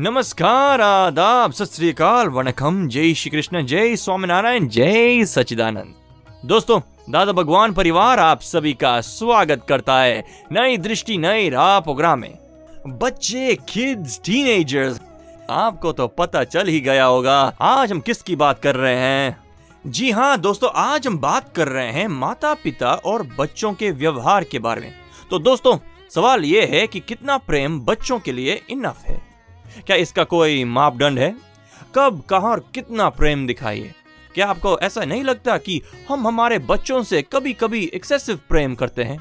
नमस्कार, आदाब, सत श्री अकाल, वणकम, जय श्री कृष्ण, जय स्वामीनारायण, जय सचिदानंद दोस्तों, दादा भगवान परिवार आप सभी का स्वागत करता है नई दृष्टि, नई राह प्रोग्राम में। बच्चे किड्स टीनेजर्स आपको तो पता चल ही गया होगा, आज हम किसकी बात कर रहे हैं? जी हाँ दोस्तों, आज हम बात कर रहे हैं माता पिता और बच्चों के व्यवहार के बारे में। तो दोस्तों, सवाल ये है कि कितना प्रेम बच्चों के लिए इनफ है? क्या इसका कोई मापदंड है? कब, कहाँ और कितना प्रेम दिखाइए? क्या आपको ऐसा नहीं लगता कि हम हमारे बच्चों से कभी कभी एक्सेसिव प्रेम करते हैं?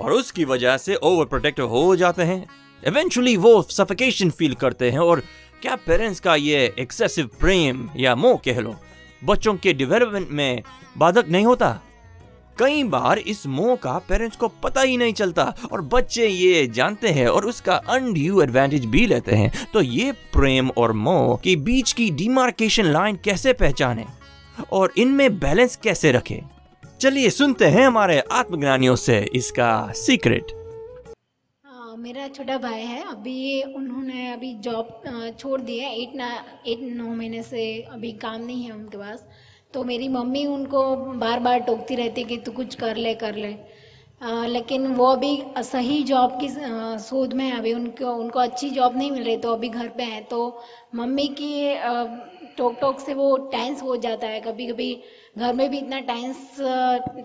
और उसकी वजह से ओवर प्रोटेक्टिव हो जाते हैं? इवेंचुअली वो सफिकेशन फील करते हैं और क्या पेरेंट्स का ये एक्सेसिव प्रेम या मोह कह लो, बच्चों के डेवलपमेंट में बाधक नहीं होता? कई बार इस मोह का पेरेंट्स को पता ही नहीं चलता और बच्चे ये जानते हैं और उसका अनड्यू एडवांटेज भी लेते हैं। तो ये प्रेम और मोह के बीच की डिमार्केशन लाइन कैसे पहचाने और इनमें बैलेंस कैसे रखे? चलिए सुनते हैं हमारे आत्मज्ञानियों से इसका सीक्रेट मेरा छोटा भाई है। अभी उन्होंने अभी जॉब छोड़ दिया है। एट ना, एट नौ महीने से अभी काम नहीं है उनके पास। तो मेरी मम्मी उनको बार बार टोकती रहती कि तू कुछ कर ले कर ले। अ, लेकिन वो अभी सही जॉब की शोध में है। अभी उनको उनको अच्छी जॉब नहीं मिल रही तो अभी घर पे हैं। तो मम्मी की टोक टोक से वो टेंस हो जाता है। कभी कभी घर में भी इतना टेंस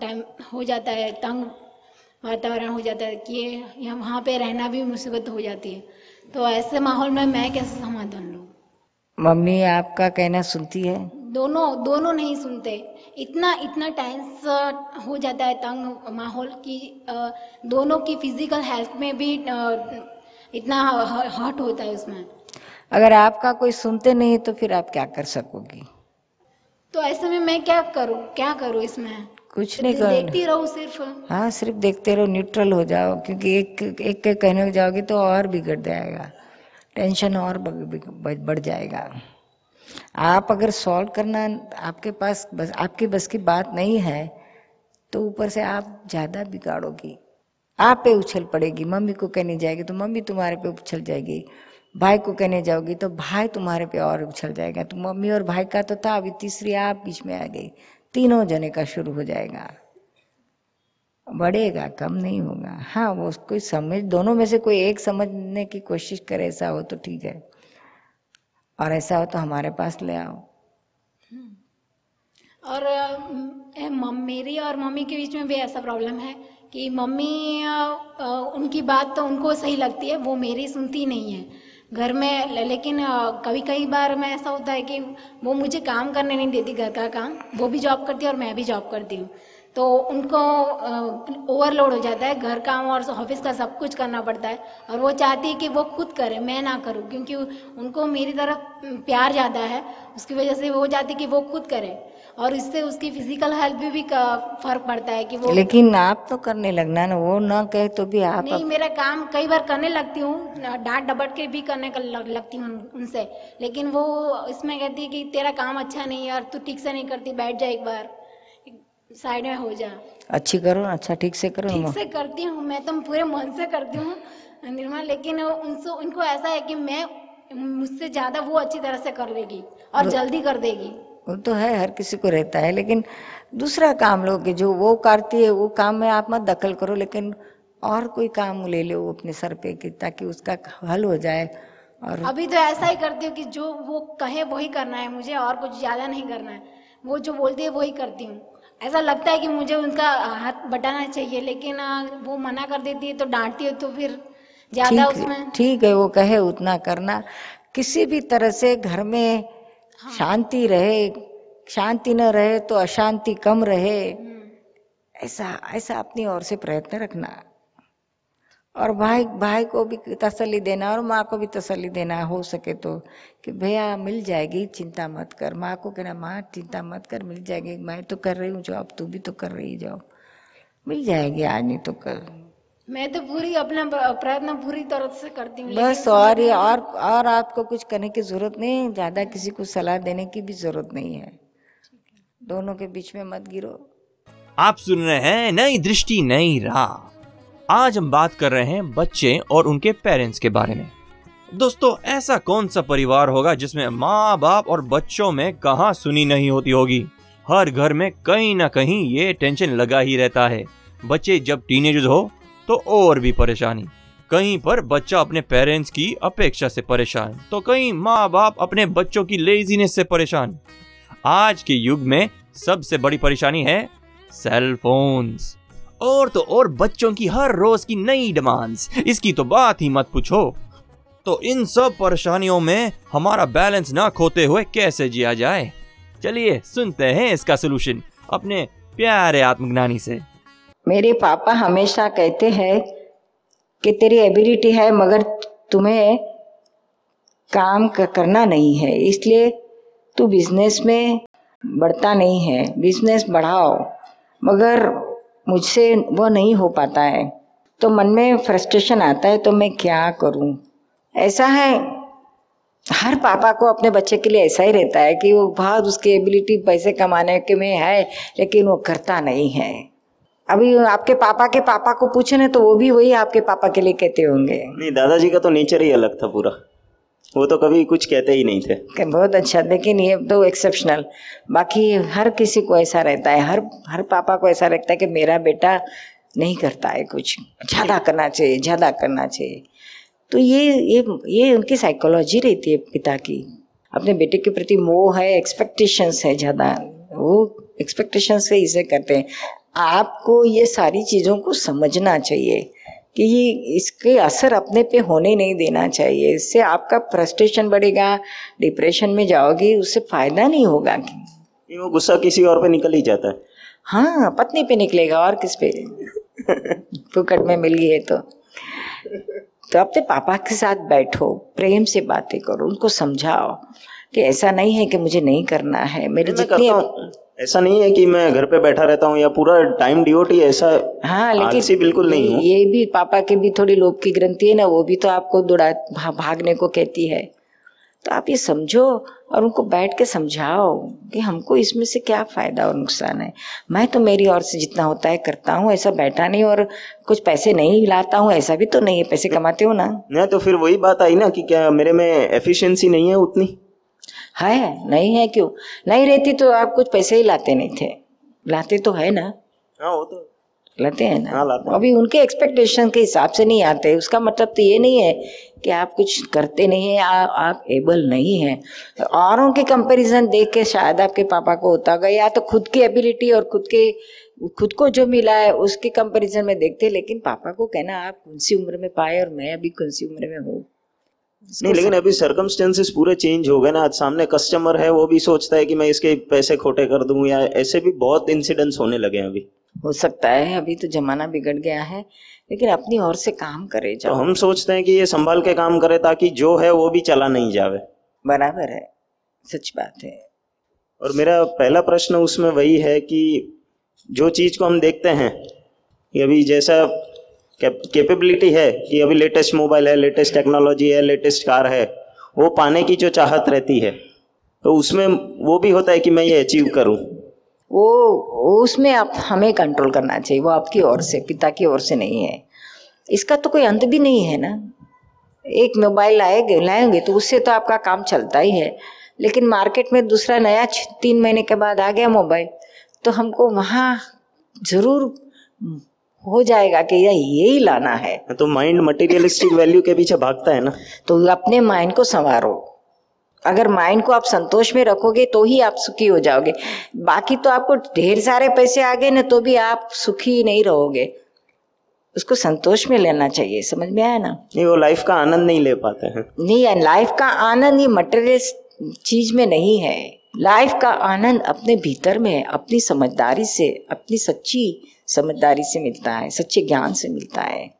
टाइम हो जाता है तंग वातावरण हो जाता है कि वहाँ पे रहना भी मुसीबत हो जाती है। तो ऐसे माहौल में मैं कैसे समाधान लूँ? मम्मी आपका कहना सुनती है? दोनों दोनों नहीं सुनते। इतना इतना टेंस हो जाता है तंग माहौल की दोनों की फ़िज़िकल हेल्थ में भी इतना हर्ट होता है उसमें। अगर आपका कोई सुनते नहीं तो फिर आप क्या कर सकोगी? तो ऐसे में मैं क्या करूँ? क्या करूँ इसमें? कुछ नहीं देखती रहो सिर्फ़। हाँ सिर्फ़ देखते रहो न्यूट्रल हो जाओ क्योंकि एक एक के कहने जाओगे तो और बिगड़ जाएगा। टेंशन और बढ़ जाएगा। आप अगर सॉल्व करना आपके पास बस, आपकी बस की बात नहीं है तो ऊपर से आप ज़्यादा बिगाड़ोगी। आप पे उछल पड़ेगी। मम्मी को कहने जाएगी तो मम्मी तुम्हारे पे उछल जाएगी। भाई को कहने जाओगी तो भाई तुम्हारे पे और उछल जाएगा। तो मम्मी और भाई का तो था, अभी तीसरी आप बीच में आ गई। तीनों जने का शुरू हो जाएगा। बढ़ेगा, कम नहीं होगा। हाँ वो कोई समझ, दोनों में से कोई एक समझने की कोशिश करे ऐसा हो तो ठीक है। और ऐसा हो तो हमारे पास ले आओ। और अ, म- मम- मेरी और मम्मी के बीच में भी ऐसा प्रॉब्लम है कि मम्मी उनकी बात तो उनको सही लगती है वो मेरी सुनती नहीं है। घर में लेकिन कभी कई बार में ऐसा होता है कि वो मुझे काम करने नहीं देती घर का काम वो भी जॉब करती है और मैं भी जॉब करती हूँ। तो उनको ओवरलोड हो जाता है घर काम और ऑफ़िस का सब कुछ करना पड़ता है। और वो चाहती है कि वो खुद करे मैं ना करूँ क्योंकि उनको मेरी तरफ़ प्यार ज़्यादा है। उसकी वजह से वो चाहती है कि वो खुद करे। और इससे उसकी फ़िज़िकल हेल्थ भी, भी फ़र्क पड़ता है कि वो लेकिन आप तो करने लगना ना वो ना कहे तो भी आप नहीं मेरा काम कई बार करने लगती हूँ डांट डबट के भी करने का लगती हूँ उनसे। लेकिन वो इसमें कहती है कि तेरा काम अच्छा नहीं है और तू ठीक से नहीं करती बैठ जा एक बार। साइड में हो जा। अच्छी करो अच्छा ठीक से करो ठीक से करती हूँ मैं तो पूरे मन से करती हूँ निर्मल लेकिन उनसे उनको ऐसा है कि मैं मुझसे ज़्यादा वो अच्छी तरह से कर लेगी और जल्दी कर देगी। वो तो है हर किसी को रहता है लेकिन दूसरा काम लो कि जो वो करती है वो काम में आप मत दखल करो लेकिन और कोई काम ले लो अपने सर पे कि ताकि उसका हल हो जाए और अभी तो ऐसा ही करती हूँ कि जो वो कहे वही करना है मुझे और कुछ ज़्यादा नहीं करना है। वो जो बोलती है वही करती हूँ। ऐसा लगता है कि मुझे उनका हाथ बटाना चाहिए लेकिन वो मना कर देती है तो डांटती है तो फिर ज़्यादा ठीक उसमें ठीक है वो कहे उतना करना। किसी भी तरह से घर में हाँ। शांति रहे शांति न रहे तो अशांति कम रहे। ऐसा ऐसा अपनी ओर से प्रयत्न रखना। और भाई भाई को भी तसली देना और माँ को भी तसली देना हो सके तो कि भैया मिल जाएगी चिंता मत कर। माँ को कहना माँ चिंता मत कर मिल जाएगी। मैं तो कर रही हूँ जॉब तू भी तो कर रही जॉब मिल जाएगी आज नहीं तो कर मैं तो पूरी अपना प्रयत्न पूरी तरह से करती हूँ बस और ये और और आपको कुछ करने की ज़रूरत नहीं है ज़्यादा किसी को सलाह देने की भी ज़रूरत नहीं है। दोनों के बीच में मत गिरो। आप सुन रहे हैं नई दृष्टि नई राह। आज हम बात कर रहे हैं बच्चे और उनके पेरेंट्स के बारे में। दोस्तों, ऐसा कौन सा परिवार होगा जिसमें माँ बाप और बच्चों में कहा सुनी नहीं होती होगी? हर घर में कहीं ना कहीं ये टेंशन लगा ही रहता है। बच्चे जब टीनेजर्स हो तो और भी परेशानी। कहीं पर बच्चा अपने पेरेंट्स की अपेक्षा से परेशान तो कहीं माँ बाप अपने बच्चों की लेजीनेस से परेशान। आज के युग में सबसे बड़ी परेशानी है सेल फोन्स और तो और बच्चों की हर रोज की नई डिमांड्स इसकी तो बात ही मत पूछो। तो इन सब परेशानियों में हमारा बैलेंस ना खोते हुए कैसे जिया जाए? चलिए, सुनते हैं इसका सोल्यूशन अपने प्यारे आत्मज्ञानी से। मेरे पापा हमेशा कहते हैं कि तेरी एबिलिटी है, मगर तुम्हें काम करना नहीं है। इसलिए तू बिज़नेस में बढ़ता नहीं है। बिज़नेस बढ़ाओ। मगर मुझसे वो नहीं हो पाता है। तो मन में फ्रस्ट्रेशन आता है तो मैं क्या करूँ? ऐसा है। हर पापा को अपने बच्चे के लिए ऐसा ही रहता है कि वो बहुत उसकी एबिलिटी पैसे कमाने के में है, लेकिन वो करता नहीं है। अभी आपके पापा के पापा को पूछे ना तो वो भी वही आपके पापा के लिए कहते होंगे। नहीं, दादाजी का तो नेचर ही अलग था पूरा। वो तो कभी कुछ कहते ही नहीं थे। बहुत अच्छा लेकिन ये तो एक्सेप्शनल बाकी हर किसी को ऐसा रहता है, हर हर पापा को ऐसा रहता है कि मेरा बेटा नहीं करता है कुछ। ज़्यादा करना चाहिए, ज़्यादा करना चाहिए। तो ये ये ये उनकी साइकोलॉजी रहती है पिता की। अपने बेटे के प्रति मोह है एक्सपेक्टेशंस है ज़्यादा। वो एक्सपेक्टेशन से इसे करते हैं। आपको ये सारी चीज़ों को समझना चाहिए। कि ये इसके असर अपने पे होने नहीं देना चाहिए। इससे आपका फ्रस्ट्रेशन बढ़ेगा डिप्रेशन में जाओगी उससे फ़ायदा नहीं होगा नहीं, वो गुस्सा किसी और पे निकल ही जाता है। हाँ पत्नी पे निकलेगा और किस पे? फुकट में मिल गई है तो। तो अपने पापा के साथ बैठो प्रेम से बातें करो उनको समझाओ कि ऐसा नहीं है कि मुझे नहीं करना है। मेरे जितनी ऐसा नहीं है कि मैं घर पे बैठा रहता हूँ या पूरा टाइम डिओटी ऐसा हाँ लेकिन बिल्कुल नहीं हूँ। ये भी पापा की भी थोड़ी लोभ की ग्रंथि है ना वो भी तो आपको दौड़ा भागने को कहती है। तो आप ये समझो और उनको बैठ के समझाओ कि हमको इसमें से क्या फ़ायदा और नुकसान है। मैं तो मेरी ओर से जितना होता है करता हूँ ऐसा बैठा नहीं और कुछ पैसे नहीं लाता हूँ ऐसा भी तो नहीं है पैसे कमाते हो ना। नहीं तो फिर वही बात आई ना कि क्या मेरे में एफिशिएंसी नहीं है उतनी? है नहीं है क्यों? नहीं रहती तो आप कुछ पैसे ही लाते नहीं थे। लाते तो है ना? हाँ वो तो लाते हैं ना? हाँ, लाते हैं। अभी उनके एक्सपेक्टेशन के हिसाब से नहीं आते। उसका मतलब तो ये नहीं है कि आप कुछ करते नहीं है आ, आप एबल नहीं है। औरों के कंपैरिजन देख के शायद आपके पापा को होता होगा या तो खुद की एबिलिटी और खुद के खुद को जो मिला है उसके कंपैरिजन में देखते लेकिन पापा को कहना आप कौन सी उम्र में पाए और मैं अभी कौन सी उम्र में हूँ? नहीं लेकिन अभी सर्कमस्टेंसेस पूरे चेंज हो गए ना आज सामने कस्टमर है वो भी सोचता है कि मैं इसके पैसे खोटे कर दूँ या ऐसे भी बहुत इंसिडेंट्स होने लगे हैं अभी। हो सकता है अभी तो जमाना बिगड़ गया है लेकिन अपनी ओर से काम करे जाओ। तो हम सोचते हैं कि ये संभाल के काम करे ताकि जो है वो भी चला नहीं जावे। बराबर है सच बात है। और मेरा पहला प्रश्न उसमें वही है कि जो चीज़ को हम देखते हैं अभी जैसा कैपेबिलिटी है कि अभी लेटेस्ट मोबाइल है लेटेस्ट टेक्नोलॉजी है लेटेस्ट कार है, वो पाने की जो चाहत रहती है तो उसमें वो भी होता है कि मैं ये अचीव करूँ। वो, उसमें आप, हमें कंट्रोल करना चाहिए, वो आपकी ओर से, पिता की ओर से नहीं है। इसका तो कोई अंत भी नहीं है ना। एक मोबाइल लाएँगे लाएँगे तो उससे तो आपका काम चलता ही है। लेकिन मार्केट में दूसरा नया तीन महीने के बाद आ गया मोबाइल तो हमको वहाँ ज़रूर हो जाएगा कि ये यही लाना है। तो माइंड मटेरियलिस्टिक वैल्यू के पीछे भागता है ना। तो अपने माइंड को संवारो। अगर माइंड को आप संतोष में रखोगे तो ही आप सुखी हो जाओगे। बाकी तो आपको ढेर सारे पैसे आ गए ना तो भी आप सुखी नहीं रहोगे। उसको संतोष में लेना चाहिए समझ में आया ना? नहीं वो लाइफ का आनंद नहीं ले पाते हैं। नहीं लाइफ का आनंद ये मटेरियल चीज़ में नहीं है। लाइफ का आनंद अपने भीतर में है अपनी समझदारी से अपनी सच्ची समझदारी से मिलता है, सच्चे ज्ञान से मिलता है।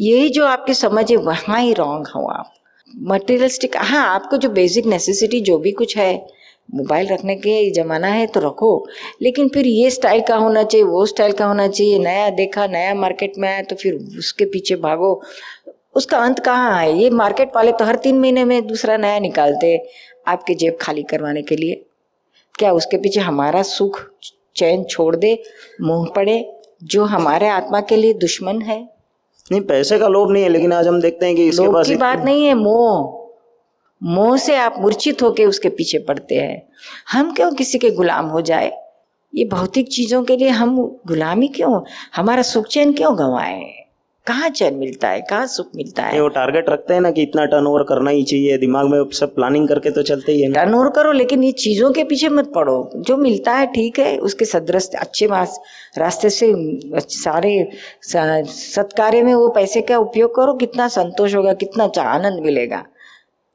यही जो आपकी समझ है, वहाँ ही रॉन्ग हो आप। मटेरियलिस्टिक हाँ आपको जो बेसिक नेसेसिटी जो भी कुछ है मोबाइल रखने के जमाना है तो रखो। लेकिन फिर ये स्टाइल का होना चाहिए, वो स्टाइल का होना चाहिए, नया देखा, नया मार्केट में आया तो फिर उसके पीछे भागो। उसका अंत कहाँ है? ये मार्केट वाले तो हर तीन महीने में दूसरा नया निकालते आपके जेब खाली करवाने के लिए। क्या उसके पीछे हमारा सुख चैन छोड़ दे, मुँह पड़े? जो हमारे आत्मा के लिए दुश्मन है। नहीं पैसे का लोभ नहीं है लेकिन आज हम देखते हैं कि इसके पास की बात नहीं है मोह। मोह से आप मूर्छित होके उसके पीछे पड़ते हैं। हम क्यों किसी के गुलाम हो जाए? ये भौतिक चीज़ों के लिए हम गुलामी क्यों? हमारा सुख चैन क्यों गंवाए? कहाँ चैन मिलता है? कहाँ सुख मिलता है? वो टारगेट रखते हैं ना कि इतना टर्नओवर करना ही चाहिए दिमाग में सब प्लानिंग करके तो चलते ही है टर्न ओवर करो लेकिन ये चीज़ों के पीछे मत पड़ो। जो मिलता है ठीक है उसके सदरस्त अच्छे रास्ते से सारे सत्कार्य में वो पैसे का उपयोग करो कितना संतोष होगा कितना आनंद मिलेगा।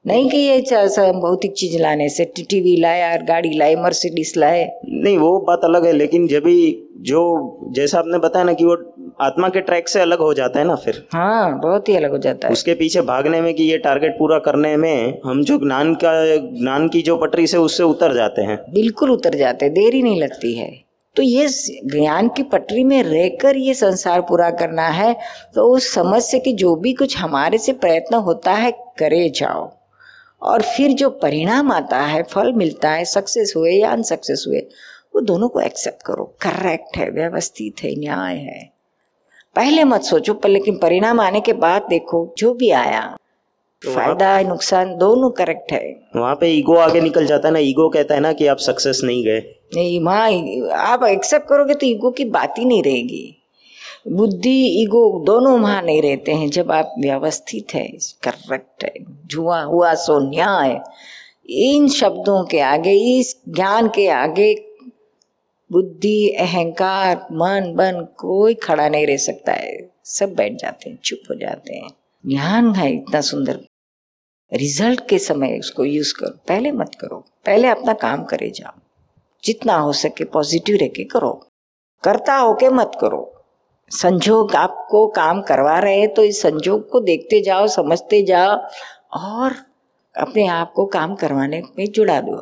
नहीं कि ये भौतिक चीज़ लाने से टीवी लाए और गाड़ी लाए मर्सिडीज लाए। नहीं वो बात अलग है लेकिन जब भी जो जैसा आपने बताया ना कि वो आत्मा के ट्रैक से अलग हो जाता है ना फिर। हाँ बहुत ही अलग हो जाता है। उसके पीछे भागने में कि ये टारगेट पूरा करने में हम जो ज्ञान का ज्ञान की जो पटरी से उससे उतर जाते हैं। बिल्कुल उतर जाते हैं देरी नहीं लगती है। तो ये ज्ञान की पटरी में रहकर ये संसार पूरा करना है तो उस समझ से कि जो भी कुछ हमारे से प्रयत्न होता है करे जाओ। और फिर जो परिणाम आता है फल मिलता है सक्सेस हुए या अनसक्सेस हुए वो दोनों को एक्सेप्ट करो। करेक्ट है व्यवस्थित है न्याय है। पहले मत सोचो पर लेकिन परिणाम आने के बाद देखो जो भी आया तो फ़ायदा नुकसान दोनों करेक्ट है। वहाँ पे ईगो आगे निकल जाता है ना ईगो कहता है ना कि आप सक्सेस नहीं गए। नहीं वहाँ आप एक्सेप्ट करोगे तो ईगो की बात ही नहीं रहेगी। बुद्धि, ईगो दोनों वहाँ नहीं रहते हैं। जब आप व्यवस्थित है करेक्ट है, जुआ हुआ सो न्याय इन शब्दों के आगे, इस ज्ञान के आगे बुद्धि, अहंकार, मन, बन कोई खड़ा नहीं रह सकता है। सब बैठ जाते हैं, चुप हो जाते हैं। ज्ञान है इतना सुंदर। रिज़ल्ट के समय उसको यूज़ करो। पहले मत करो। पहले अपना काम करे जाओ। जितना हो सके पॉजिटिव रह के करो। करता होके मत करो। संजोग आपको काम करवा रहे हैं तो इस संजोग को देखते जाओ समझते जाओ और अपने आप को काम करवाने में जुड़ा दो।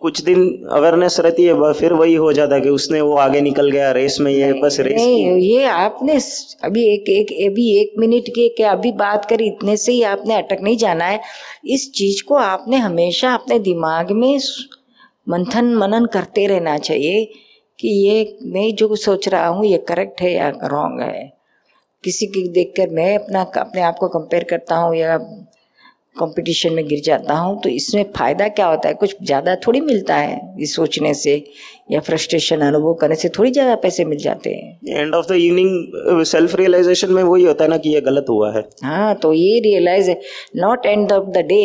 कुछ दिन अवेयरनेस रहती है फिर वही हो जाता है कि उसने वो आगे निकल गया रेस में ये बस रेस नहीं ये आपने अभी एक एक अभी एक मिनट के के अभी बात करी इतने से ही आपने अटक नहीं जाना है। इस चीज़ को आपने हमेशा अपने दिमाग में मंथन मनन करते रहना चाहिए। कि ये मैं जो सोच रहा हूँ ये करेक्ट है या रॉन्ग है? किसी की देखकर मैं अपना अपने आप को कंपेयर करता हूँ या कंपटीशन में गिर जाता हूँ तो इसमें फ़ायदा क्या होता है? कुछ ज़्यादा थोड़ी मिलता है ये सोचने से या फ्रस्ट्रेशन अनुभव करने से थोड़ी ज़्यादा पैसे मिल जाते हैं। End of the evening self realisation में वही होता है ना कि ये गलत हुआ है। हाँ तो ये रियलाइज़ है not end of the day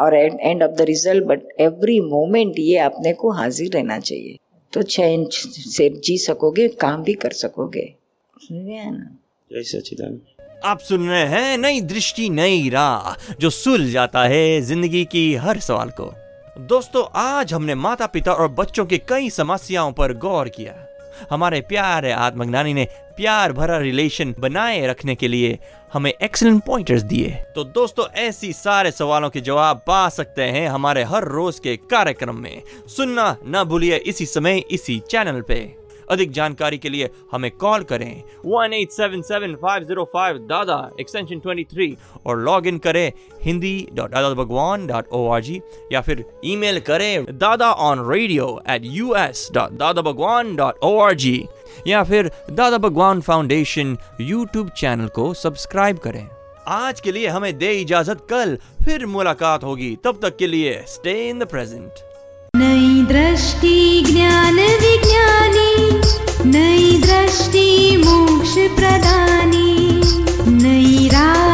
और end of the result but every moment ये अपने को हाजिर रहना चाहिए। तो चैन से जी सकोगे काम भी कर सकोगे। समझ ना? जय सचिदान आप सुन रहे हैं नई दृष्टि नई राह जो सुल जाता है ज़िंदगी की हर सवाल को। दोस्तों आज हमने माता पिता और बच्चों की कई समस्याओं पर गौर किया। हमारे प्यारे आत्मज्ञानी ने प्यार भरा रिलेशन बनाए रखने के लिए हमें एक्सलेंट पॉइंटर्स दिए। तो दोस्तों, ऐसी सारे सवालों के जवाब पा सकते हैं हमारे हर रोज के कार्यक्रम में। सुनना ना भूलिए इसी समय इसी चैनल पे। अधिक जानकारी के लिए हमें कॉल करें। One eight seven seven five zero five Dada extension twenty three और लॉग इन करें Hindi dot Dada Bhagwan dot O R G या फिर ईमेल करें Dada on radio at U S dot Dada Bhagwan dot O R G या फिर Dada Bhagwan foundation YouTube channel को subscribe करें। आज के लिए हमें दे इजाज़त, कल फिर मुलाकात होगी। तब तक के लिए स्टे इन द प्रेजेंट नई दृष्टि, ज्ञान, विज्ञानी। नैदृष्टि मोक्षप्रदानी नैरा